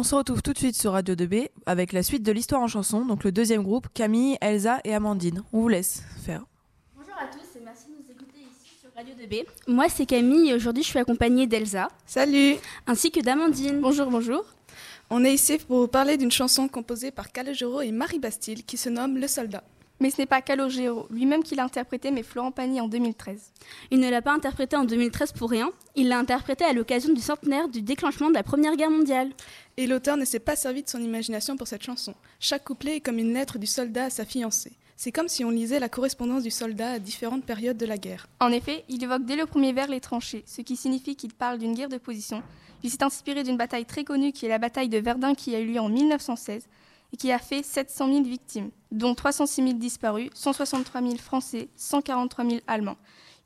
On se retrouve tout de suite sur Radio 2B avec la suite de l'histoire en chanson, donc le deuxième groupe, Camille, Elsa et Amandine. On vous laisse faire. Bonjour à tous et merci de nous écouter ici sur Radio 2B. Moi c'est Camille et aujourd'hui je suis accompagnée d'Elsa. Salut Ainsi que d'Amandine. Bonjour, bonjour. On est ici pour vous parler d'une chanson composée par Calogero et Marie Bastille qui se nomme Le Soldat. Mais ce n'est pas Calogero lui-même qui l'a interprété, mais Florent Pagny en 2013. Il ne l'a pas interprété en 2013 pour rien, il l'a interprété à l'occasion du centenaire du déclenchement de la Première Guerre mondiale. Et l'auteur ne s'est pas servi de son imagination pour cette chanson. Chaque couplet est comme une lettre du soldat à sa fiancée. C'est comme si on lisait la correspondance du soldat à différentes périodes de la guerre. En effet, il évoque dès le premier vers les tranchées, ce qui signifie qu'il parle d'une guerre de position. Il s'est inspiré d'une bataille très connue qui est la bataille de Verdun qui a eu lieu en 1916 et qui a fait 700 000 victimes, dont 306 000 disparus, 163 000 Français, 143 000 Allemands.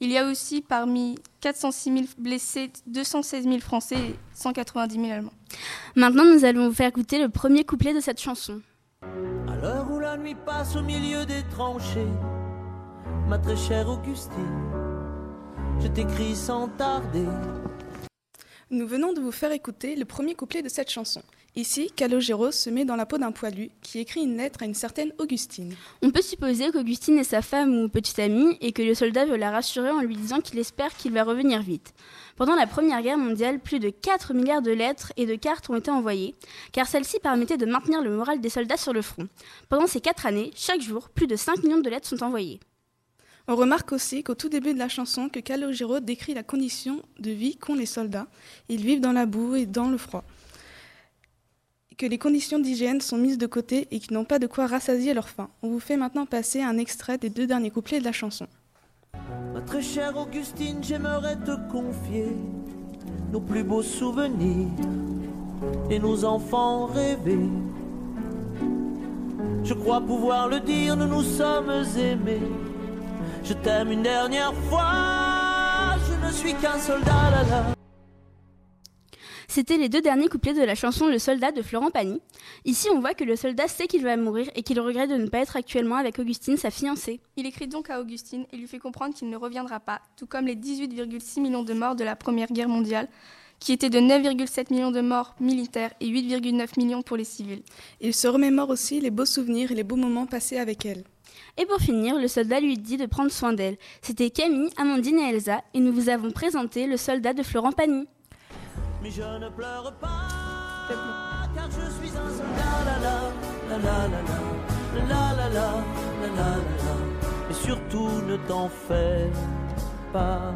Il y a aussi parmi 406 000 blessés, 216 000 Français et 190 000 Allemands. Maintenant nous allons vous faire écouter le premier couplet de cette chanson. À l'heure où la nuit passe au milieu des tranchées, ma très chère Augustine, je t'écris sans tarder. Nous venons de vous faire écouter le premier couplet de cette chanson. Ici, Calogero se met dans la peau d'un poilu qui écrit une lettre à une certaine Augustine. On peut supposer qu'Augustine est sa femme ou petite amie et que le soldat veut la rassurer en lui disant qu'il espère qu'il va revenir vite. Pendant la Première Guerre mondiale, plus de 4 milliards de lettres et de cartes ont été envoyées, car celles-ci permettaient de maintenir le moral des soldats sur le front. Pendant ces 4 années, chaque jour, plus de 5 millions de lettres sont envoyées. On remarque aussi qu'au tout début de la chanson, que Calogero décrit la condition de vie qu'ont les soldats. Ils vivent dans la boue et dans le froid. Que les conditions d'hygiène sont mises de côté et qu'ils n'ont pas de quoi rassasier leur faim. On vous fait maintenant passer un extrait des deux derniers couplets de la chanson. Ma très chère Augustine, j'aimerais te confier nos plus beaux souvenirs et nos enfants rêvés. Je crois pouvoir le dire, nous nous sommes aimés. Je t'aime une dernière fois, je ne suis qu'un soldat là là. C'était les deux derniers couplets de la chanson Le soldat de Florent Pagny. Ici, on voit que le soldat sait qu'il va mourir et qu'il regrette de ne pas être actuellement avec Augustine, sa fiancée. Il écrit donc à Augustine et lui fait comprendre qu'il ne reviendra pas, tout comme les 18,6 millions de morts de la Première Guerre mondiale, qui étaient de 9,7 millions de morts militaires et 8,9 millions pour les civils. Il se remémore aussi les beaux souvenirs et les beaux moments passés avec elle. Et pour finir, le soldat lui dit de prendre soin d'elle. C'était Camille, Amandine et Elsa, et nous vous avons présenté le soldat de Florent Pagny. Mais je ne pleure pas, car je suis un soldat, Et surtout ne t'en fais pas.